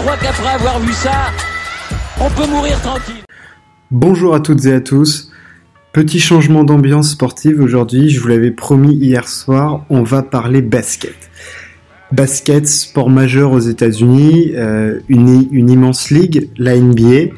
crois qu'après avoir vu ça, on peut mourir tranquille. Bonjour à toutes et à tous. Petit changement d'ambiance sportive aujourd'hui, je vous l'avais promis hier soir, on va parler basket. Basket, sport majeur aux États-Unis, euh, une, immense ligue, la NBA.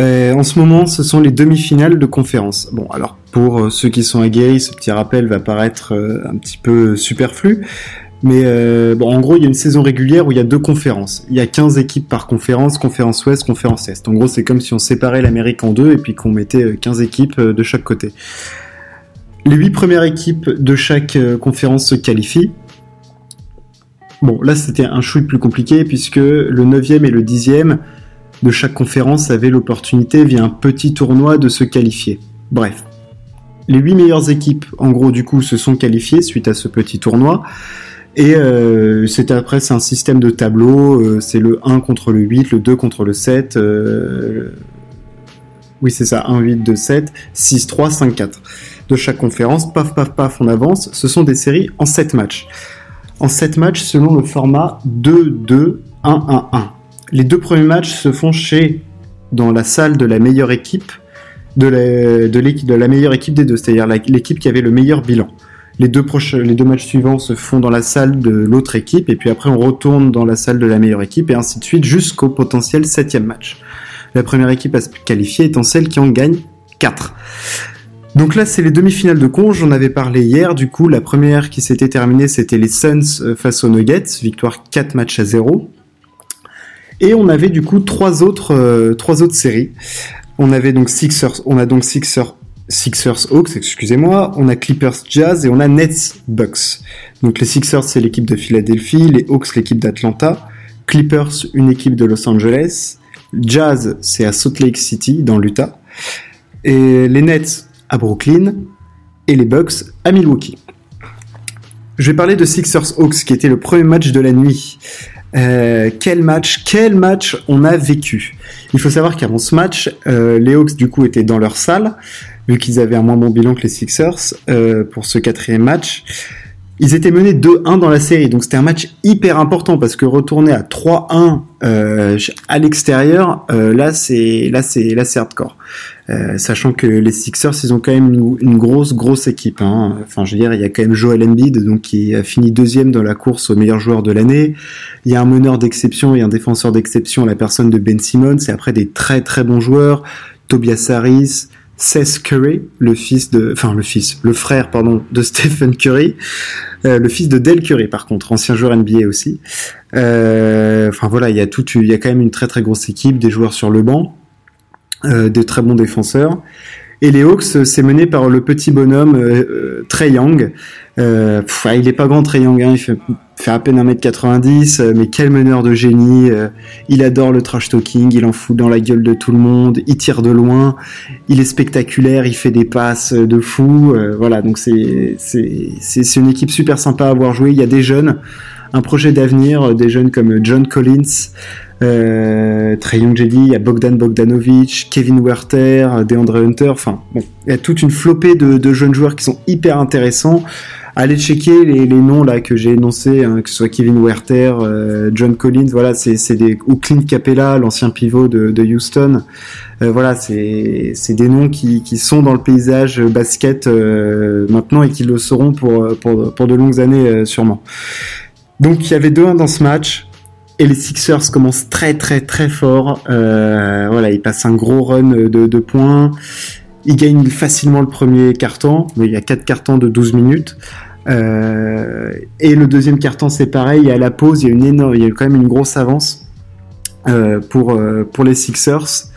Euh, en ce moment, ce sont les demi-finales de conférence. Bon, alors pour euh, ceux qui sont aguerris, ce petit rappel va paraître un petit peu superflu. Mais euh, bon, en gros, il y a une saison régulière où il y a deux conférences. Il y a 15 équipes par conférence, conférence ouest, conférence est. En gros, c'est comme si on séparait l'Amérique en deux et puis qu'on mettait 15 équipes de chaque côté. Les 8 premières équipes de chaque conférence se qualifient. Bon, là, c'était un chouille plus compliqué puisque le 9e et le 10e de chaque conférence avaient l'opportunité via un petit tournoi de se qualifier. Bref. Les 8 meilleures équipes, en gros, du coup, se sont qualifiées suite à ce petit tournoi. Et euh, c'était après, c'est un système de tableau, euh, c'est le 1 contre le 8, le 2 contre le 7, euh, oui c'est ça, 1, 8, 2, 7, 6, 3, 5, 4. De chaque conférence, paf, paf, paf, on avance. Ce sont des séries en 7 matchs. En 7 matchs selon le format 2, 2, 1, 1, 1 les deux premiers matchs se font chez, dans la salle de la meilleure équipe, de la, de de la meilleure équipe des deux, c'est-à-dire l'équipe qui avait le meilleur bilan. Les deux, proches, les deux matchs suivants se font dans la salle de l'autre équipe, et puis après on retourne dans la salle de la meilleure équipe, et ainsi de suite jusqu'au potentiel septième match. La première équipe à se qualifier étant celle qui en gagne 4. Donc là, c'est les demi-finales de conge. J'en avais parlé hier. Du coup, la première qui s'était terminée, c'était les Suns euh, face aux Nuggets. Victoire 4 matchs à 0. Et on avait du coup trois autres, euh, trois autres séries. On avait donc Sixers, on a donc Sixers, Sixers Hawks, excusez-moi, on a Clippers Jazz et on a Nets Bucks. Donc les Sixers c'est l'équipe de Philadelphie, les Hawks l'équipe d'Atlanta, Clippers une équipe de Los Angeles, Jazz c'est à Salt Lake City dans l'Utah, et les Nets à Brooklyn et les Bucks à Milwaukee. Je vais parler de Sixers Hawks qui était le premier match de la nuit. Euh, quel match, quel match on a vécu? Il faut savoir qu'avant ce match, euh, les Hawks du coup étaient dans leur salle, vu qu'ils avaient un moins bon bilan que les Sixers euh, pour ce quatrième match. Ils étaient menés 2-1 dans la série, donc c'était un match hyper important parce que retourner à 3-1 euh, à l'extérieur, euh, là c'est là c'est là c'est hardcore. Sachant que les Sixers, ils ont quand même une, grosse grosse équipe. Hein. Enfin, je veux dire, il y a quand même Joel Embiid, donc qui a fini deuxième dans la course au meilleur joueur de l'année. Il y a un meneur d'exception et un défenseur d'exception, la personne de Ben Simmons. Et après des très très bons joueurs, Tobias Harris. Seth Curry, le fils de, enfin le fils, le frère pardon de Stephen Curry, euh, le fils de Del Curry par contre, ancien joueur NBA aussi. Euh, voilà, il y a tout, il y a quand même une très très grosse équipe, des joueurs sur le banc, euh, des très bons défenseurs. Et les Hawks, c'est mené par le petit bonhomme euh, Trey Young. Euh, il est pas grand Trey Young, hein, il fait, à peine 1m90, euh, mais quel meneur de génie. Euh, il adore le trash talking, il en fout dans la gueule de tout le monde, il tire de loin, il est spectaculaire, il fait des passes de fou. Euh, voilà, donc c'est une équipe super sympa à avoir joué. Il y a des jeunes, un projet d'avenir, des jeunes comme John Collins, euh, Trey il y a Bogdan Bogdanovic, Kevin Werther, DeAndre Hunter, enfin, bon, il y a toute une flopée de, jeunes joueurs qui sont hyper intéressants. Allez checker les, noms là que j'ai énoncés, hein, que ce soit Kevin Werther, euh, John Collins, voilà, c'est ou Clint Capella, l'ancien pivot de, Houston. Euh, voilà, c'est des noms qui, qui sont dans le paysage basket euh, maintenant et qui le seront pour, pour, pour de longues années sûrement. Donc il y avait 2-1 dans ce match. Et les Sixers commencent très très très fort. Euh, voilà, ils passent un gros run de, points. Ils gagnent facilement le premier carton. Il y a quatre cartons de 12 minutes. Euh, et le deuxième carton, c'est pareil. La pause, il y a une énorme, il y a quand même une grosse avance euh, pour les Sixers.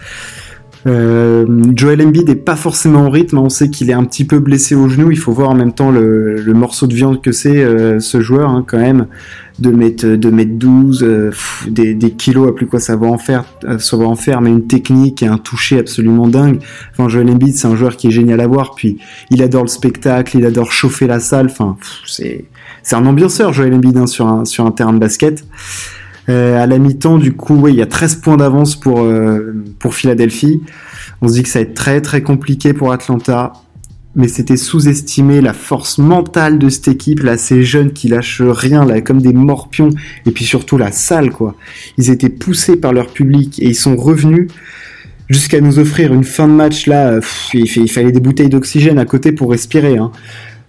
Euh, Joel Embiid n'est pas forcément en rythme, on sait qu'il est un petit peu blessé au genou, il faut voir en même temps le, morceau de viande que c'est euh, ce joueur hein, quand même, de mettre de mettre 12, euh, pff, des, kilos à plus quoi ça va en faire, ça va en faire, mais une technique et un toucher absolument dingue. Enfin Joel Embiid c'est un joueur qui est génial à voir, puis il adore le spectacle, il adore chauffer la salle, enfin c'est c'est un ambianceur Joel Embiid hein, sur sur un terrain de basket. Euh, à la mi-temps, du coup, il y a 13 points d'avance pour, euh, pour Philadelphie. On se dit que ça va être très très compliqué pour Atlanta. mais c'était sous-estimer la force mentale de cette équipe, là, ces jeunes qui lâchent rien, là, comme des morpions, et puis surtout la salle, quoi. Ils étaient poussés par leur public et ils sont revenus jusqu'à nous offrir une fin de match, là, il, fallait des bouteilles d'oxygène à côté pour respirer, hein.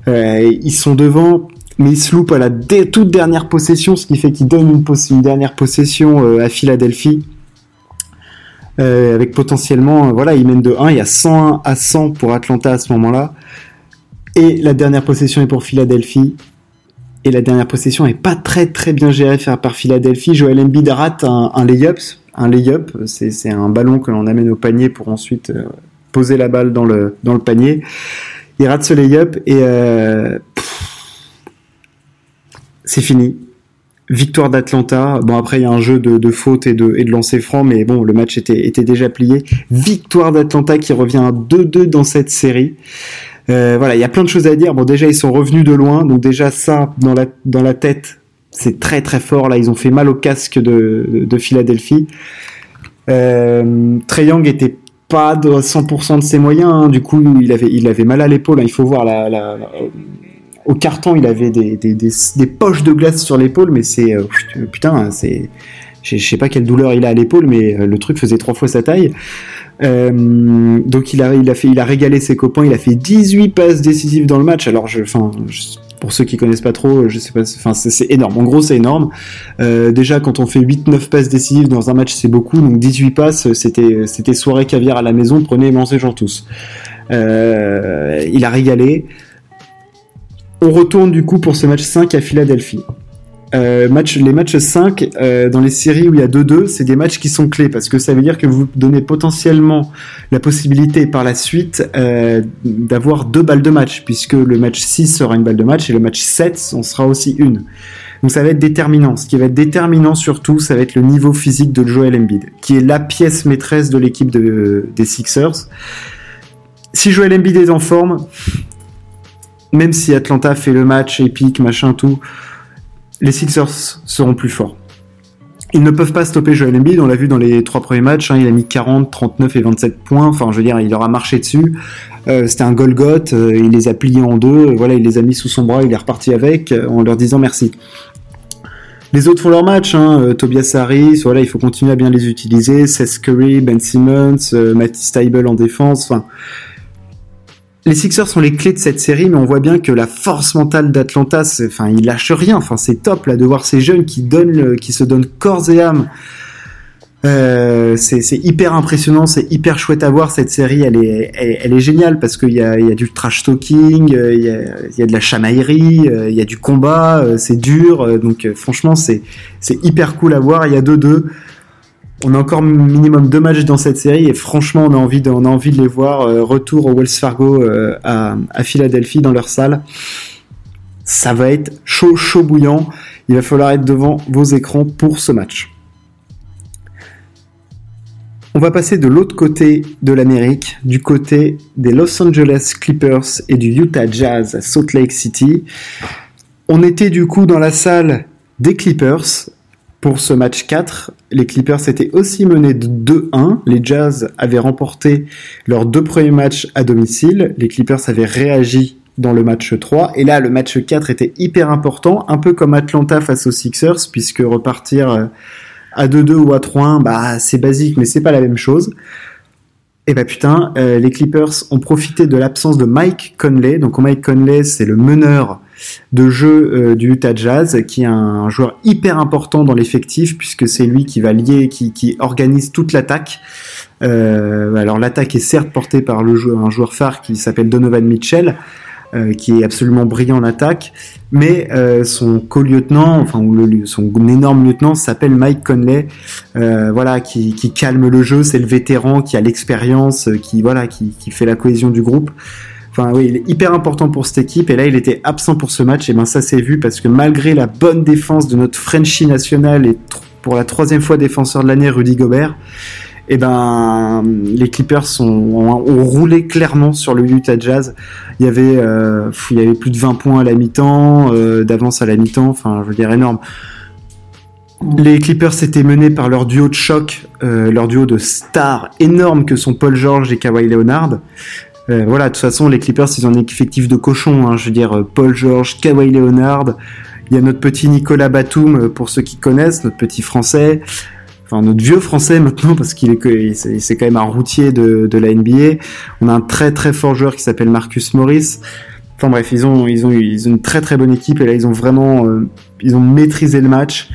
Euh, ils sont devant, mais ils se loupent à la toute dernière possession, ce qui fait qu'ils donnent une, dernière possession euh, à Philadelphie. Euh, avec potentiellement, voilà, ils mènent de 1, il y a 101 à 100 pour Atlanta à ce moment-là. Et la dernière possession est pour Philadelphie. Et la dernière possession est pas très très bien gérée par Philadelphie. Joel Embiid rate un, lay-up. Un lay-up, c'est un ballon que l'on amène au panier pour ensuite poser la balle dans le, panier. Il rate ce lay-up et euh, c'est fini. Victoire d'Atlanta. Bon après il y a un jeu de, de faute et de, et de lancer franc, mais bon le match était, déjà plié. Victoire d'Atlanta qui revient à 2-2 dans cette série. Euh, voilà, il y a plein de choses à dire. Bon déjà ils sont revenus de loin, donc déjà ça dans la tête c'est très très fort. Là ils ont fait mal au casque de, de, Philadelphie. Euh, Trey Young était pas de 100% de ses moyens. Hein. Du coup, il avait, mal à l'épaule. Hein. Il faut voir la, au carton, il avait des, poches de glace sur l'épaule, mais c'est euh, putain, c'est, je sais pas quelle douleur il a à l'épaule, mais euh, le truc faisait trois fois sa taille. Euh, donc il a, régalé ses copains. Il a fait 18 passes décisives dans le match. Alors, je, enfin, pour ceux qui connaissent pas trop, je sais pas, c'est énorme. En gros, c'est énorme. Déjà, quand on fait 8-9 passes décisives dans un match, c'est beaucoup. Donc 18 passes, c'était soirée caviar à la maison. Prenez et mangez gens tous. Il a régalé. On retourne du coup pour ce match 5 à Philadelphie. Euh, les matchs 5 euh, dans les séries où il y a 2-2, c'est des matchs qui sont clés parce que ça veut dire que vous donnez potentiellement la possibilité par la suite euh, d'avoir deux balles de match puisque le match 6 sera une balle de match et le match 7 on sera aussi une. Donc ça va être déterminant. Ce qui va être déterminant surtout, ça va être le niveau physique de Joel Embiid, qui est la pièce maîtresse de l'équipe de, des Sixers. Si Joel Embiid est en forme, même si Atlanta fait le match épique, machin tout, les Sixers seront plus forts. Ils ne peuvent pas stopper Joel Embiid, on l'a vu dans les trois premiers matchs, hein, il a mis 40, 39 et 27 points, enfin je veux dire, il leur a marché dessus. Euh, c'était un Golgoth, euh, il les a pliés en deux, voilà, il les a mis sous son bras, il est reparti avec, euh, en leur disant merci. Les autres font leur match, hein, Tobias Harris, voilà, il faut continuer à bien les utiliser, Seth Curry, Ben Simmons, Matty Steibel en défense, enfin, les Sixers sont les clés de cette série, mais on voit bien que la force mentale d'Atlanta, enfin, ils lâchent rien. Enfin, c'est top là de voir ces jeunes qui donnent, qui se donnent corps et âme. Euh, c'est hyper impressionnant, c'est hyper chouette à voir cette série. Elle est, elle, est géniale parce qu'il y a, du trash talking, euh, il y a, de la chamaillerie, euh, il y a du combat, c'est dur. Donc franchement, c'est c'est hyper cool à voir. Il y a deux deux on a encore minimum deux matchs dans cette série et franchement on a envie de, les voir euh, retour au Wells Fargo euh, à, à, Philadelphie dans leur salle. Ça va être chaud, chaud bouillant. Il va falloir être devant vos écrans pour ce match. On va passer de l'autre côté de l'Amérique, du côté des Los Angeles Clippers et du Utah Jazz à Salt Lake City. On était du coup dans la salle des Clippers pour ce match 4, les Clippers étaient aussi menés de 2-1. Les Jazz avaient remporté leurs deux premiers matchs à domicile. Les Clippers avaient réagi dans le match 3. Et là, le match 4 était hyper important, un peu comme Atlanta face aux Sixers, puisque repartir euh, à 2-2 ou à 3-1, bah, c'est basique, mais c'est pas la même chose. Et bah putain, euh, les Clippers ont profité de l'absence de Mike Conley. Donc Mike Conley, c'est le meneur de jeu euh, du Utah Jazz, qui est un joueur hyper important dans l'effectif, puisque c'est lui qui va lier, qui, qui organise toute l'attaque. Euh, alors l'attaque est certes portée par le un joueur phare qui s'appelle Donovan Mitchell, euh, qui est absolument brillant en attaque, mais son co-lieutenant, enfin son énorme lieutenant s'appelle Mike Conley, voilà, qui, calme le jeu, c'est le vétéran qui a l'expérience, qui voilà, qui fait la cohésion du groupe. Enfin, oui, il est hyper important pour cette équipe. Et là, il était absent pour ce match. Et ben, ça s'est vu parce que malgré la bonne défense de notre Frenchie national et pour la troisième fois défenseur de l'année, Rudy Gobert, et ben, les Clippers sont, ont, roulé clairement sur le Utah Jazz. Il y avait, euh, il y avait plus de 20 points à la mi-temps, euh, d'avance à la mi-temps. Enfin, je veux dire, énorme. Les Clippers étaient menés par leur duo de choc, euh, leur duo de stars énormes que sont Paul George et Kawhi Leonard. Euh, voilà, de toute façon, les Clippers, ils ont un effectif de cochon. Hein, je veux dire, Paul George, Kawhi Leonard. Il y a notre petit Nicolas Batum, pour ceux qui connaissent, notre petit français. Enfin, notre vieux français maintenant, parce qu'il est, c'est quand même un routier de, de la NBA. On a un très très fort joueur qui s'appelle Marcus Morris. Enfin bref, ils ont, ils ont, ils ont une très très bonne équipe et là ils ont vraiment, euh, ils ont maîtrisé le match.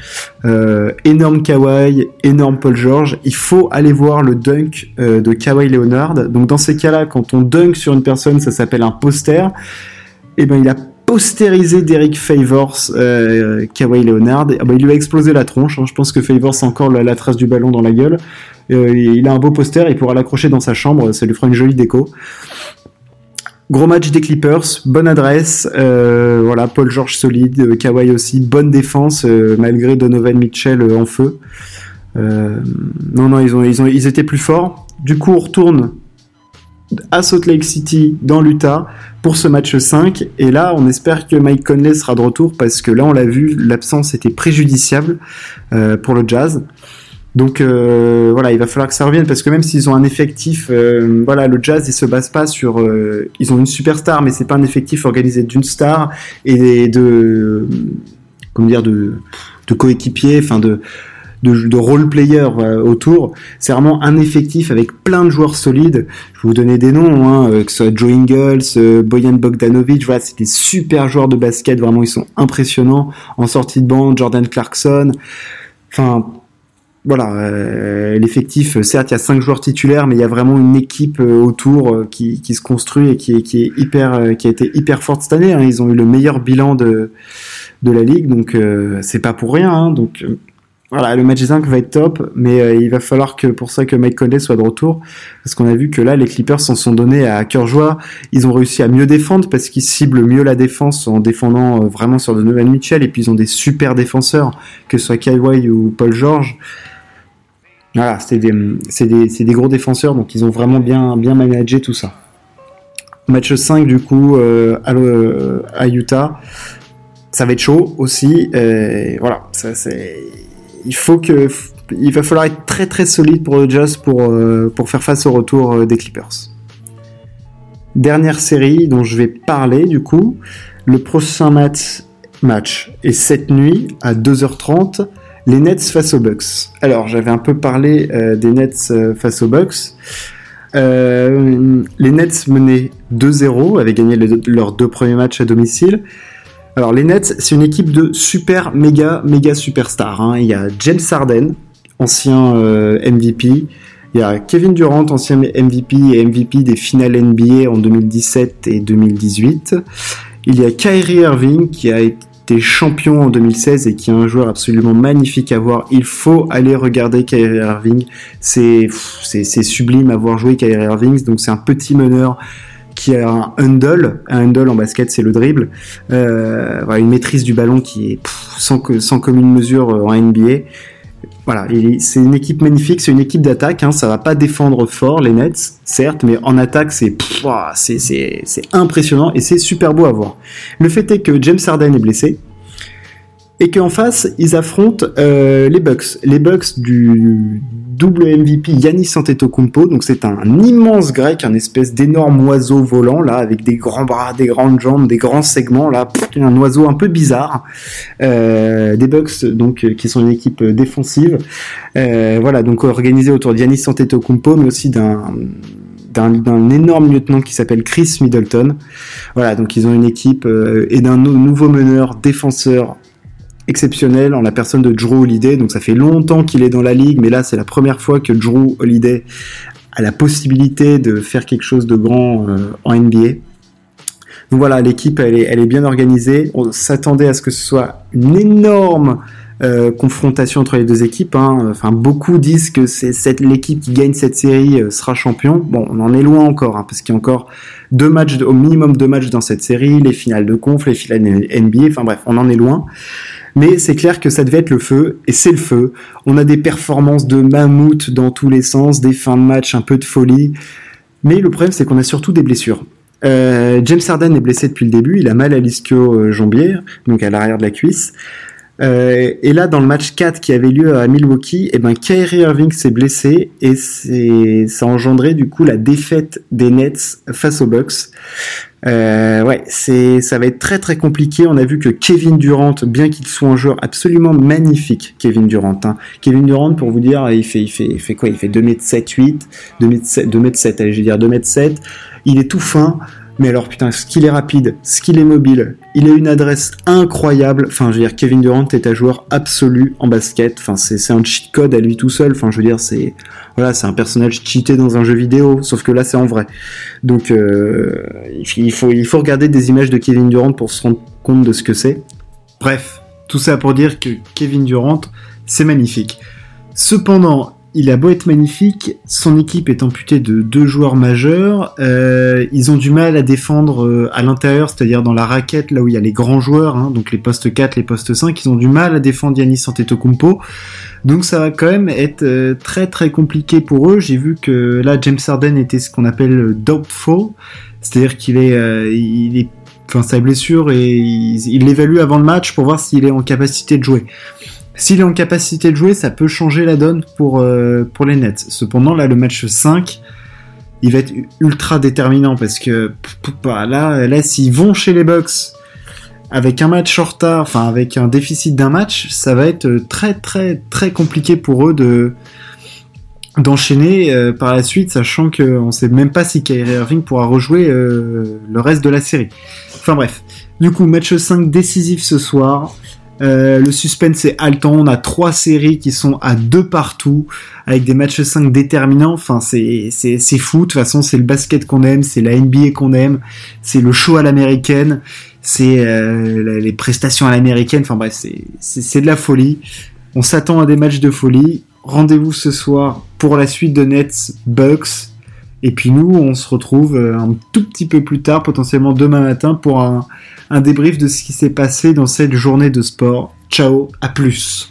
Euh, énorme Kawhi, énorme Paul George. Il faut aller voir le dunk euh, de Kawhi Leonard. Donc dans ces cas-là, quand on dunk sur une personne, ça s'appelle un poster. Et eh ben il a postérisé Derek Favors, Kawhi Leonard. Ah ben, il lui a explosé la tronche. Hein. Je pense que Favors a encore la, la, trace du ballon dans la gueule. il a un beau poster, il pourra l'accrocher dans sa chambre. Ça lui fera une jolie déco. Gros match des Clippers, bonne adresse, euh, voilà, Paul George solide, euh, Kawhi aussi, bonne défense euh, malgré Donovan Mitchell en feu. non, non, ils ont, ils étaient plus forts. Du coup, on retourne à Salt Lake City dans l'Utah pour ce match 5 et là on espère que Mike Conley sera de retour parce que là on l'a vu l'absence était préjudiciable pour le Jazz donc euh, voilà, il va falloir que ça revienne parce que même s'ils ont un effectif, euh, voilà, le Jazz il se base pas sur, euh, ils ont une superstar, mais c'est pas un effectif organisé d'une star et de, comment dire, de, de coéquipiers, enfin de, de, de role player autour. C'est vraiment un effectif avec plein de joueurs solides. Je vais vous donner des noms, hein, que ce soit Joe Ingles, Boyan Bogdanovic, voilà, c'est des super joueurs de basket, vraiment ils sont impressionnants. En sortie de banc, Jordan Clarkson. Enfin, voilà, euh, l'effectif, certes, il y a cinq joueurs titulaires, mais il y a vraiment une équipe euh, autour euh, qui, se construit et qui est, hyper, qui a été hyper forte cette année. Hein. Ils ont eu le meilleur bilan de, la ligue, donc c'est pas pour rien. Hein. Voilà, le match 5 va être top, mais il va falloir que pour ça que Mike Conley soit de retour, parce qu'on a vu que là, les Clippers s'en sont donnés à cœur joie. Ils ont réussi à mieux défendre parce qu'ils ciblent mieux la défense en défendant vraiment sur Donovan Mitchell, et puis ils ont des super défenseurs, que ce soit Kawhi ou Paul George. Voilà, c'est des, des, des, gros défenseurs, donc ils ont vraiment bien, bien managé tout ça. Match 5 du coup euh, à, Utah, ça va être chaud aussi. voilà, il faut que il va falloir être très très solide pour le Jazz pour, euh, pour faire face au retour euh, des Clippers. Dernière série dont je vais parler du coup, le prochain match, match est cette nuit à 2h30 les Nets face aux Bucks. Alors, j'avais un peu parlé euh, des Nets euh, face aux Bucks. Euh, les Nets menaient 2-0, avaient gagné leurs deux premiers matchs à domicile. Alors, les Nets, c'est une équipe de super, méga, méga superstars. Hein. Il y a James Harden, ancien MVP. Il y a Kevin Durant, ancien MVP et MVP des finales NBA en 2017 et 2018. Il y a Kyrie Irving qui a été champion en 2016 et qui est un joueur absolument magnifique à voir. Il faut aller regarder Kyrie Irving. C'est sublime à voir jouer Kyrie Irving. Donc c'est un petit meneur qui a un handle. Un handle en basket, c'est le dribble. Euh, une maîtrise du ballon qui est sans, sans commune mesure euh, en NBA. Voilà, c'est une équipe magnifique, c'est une équipe d'attaque. Hein, ça va pas défendre fort les Nets, certes, mais en attaque c'est c'est impressionnant et c'est super beau à voir. Le fait est que James Harden est blessé et qu'en face ils affrontent euh, les Bucks, les Bucks du double MVP Yannis Antetokounmpo. Donc c'est un immense grec, un espèce d'énorme oiseau volant là, avec des grands bras, des grandes jambes, des grands segments là, un oiseau un peu bizarre. Euh, des Bucks donc euh, qui sont une équipe euh, défensive. voilà donc organisée autour de Yannis Antetokounmpo, mais aussi d'un d'un énorme lieutenant qui s'appelle Chris Middleton. Voilà, donc ils ont une équipe et d'un nouveau meneur défenseur exceptionnel en la personne de Drew Holiday. Donc ça fait longtemps qu'il est dans la ligue, mais là c'est la première fois que Drew Holiday a la possibilité de faire quelque chose de grand euh, en NBA. Donc voilà, l'équipe elle est, elle est bien organisée. On s'attendait à ce que ce soit une énorme euh, confrontation entre les deux équipes. Hein. Enfin, beaucoup disent que c'est l'équipe qui gagne cette série euh, sera champion. Bon, on en est loin encore, hein, parce qu'il y a encore deux matchs, au minimum deux matchs dans cette série, les finales de conf, les finales NBA. Enfin bref, on en est loin. Mais c'est clair que ça devait être le feu, et c'est le feu. On a des performances de mammouth dans tous les sens, des fins de match un peu de folie. Mais le problème, c'est qu'on a surtout des blessures. Euh, James Harden est blessé depuis le début, il a mal à l'ischio-jambier, donc à l'arrière de la cuisse. Euh, et là, dans le match 4 qui avait lieu à Milwaukee, eh ben, Kyrie Irving s'est blessé et c'est, ça a engendré du coup la défaite des Nets face aux Bucks. Euh, ouais, c'est, ça va être très très compliqué. On a vu que Kevin Durant, bien qu'il soit un joueur absolument magnifique, Kevin Durant. Hein. Kevin Durant, pour vous dire, il fait, il fait, il fait quoi? Il fait 2 m 7, 8, 2 m 7, 2 m 7, allez, je vais dire 2 m 7. Il est tout fin. Mais alors putain, ce qu'il est rapide, ce qu'il est mobile, il a une adresse incroyable. Enfin, je veux dire, Kevin Durant est un joueur absolu en basket. Enfin, c'est un cheat code à lui tout seul. Enfin, je veux dire, c'est voilà, c'est un personnage cheaté dans un jeu vidéo, sauf que là, c'est en vrai. Donc, euh, il faut il faut regarder des images de Kevin Durant pour se rendre compte de ce que c'est. Bref, tout ça pour dire que Kevin Durant, c'est magnifique. Cependant, il a beau être magnifique, son équipe est amputée de deux joueurs majeurs. Euh, ils ont du mal à défendre euh, à l'intérieur, c'est-à-dire dans la raquette, là où il y a les grands joueurs, hein, donc les postes 4, les postes 5, ils ont du mal à défendre Yanis Antetokounmpo. Donc ça va quand même être euh, très très compliqué pour eux. J'ai vu que là, James Harden était ce qu'on appelle doubtful, c'est-à-dire qu'il est, il est, enfin sa blessure et il l'évalue avant le match pour voir s'il est en capacité de jouer. S'il est en capacité de jouer, ça peut changer la donne pour, euh, les Nets. Cependant, là, le match 5, il va être ultra déterminant parce que bah, là, là s'ils vont chez les Bucks avec un match en retard, enfin avec un déficit d'un match, ça va être très très très compliqué pour eux de d'enchaîner euh, par la suite, sachant qu'on ne sait même pas si Kyrie Irving pourra rejouer euh, le reste de la série. Enfin bref, du coup match 5 décisif ce soir. Euh, le suspense est haletant. On a trois séries qui sont à deux partout, avec des matchs 5 déterminants. C'est, fou. De toute façon, c'est le basket qu'on aime, c'est la NBA qu'on aime, c'est le show à l'américaine, c'est euh, les prestations à l'américaine. Enfin c'est de la folie. On s'attend à des matchs de folie. Rendez-vous ce soir pour la suite de Nets Bucks. Et puis nous, on se retrouve euh, un tout petit peu plus tard, potentiellement demain matin, pour un, un débrief de ce qui s'est passé dans cette journée de sport. Ciao, à plus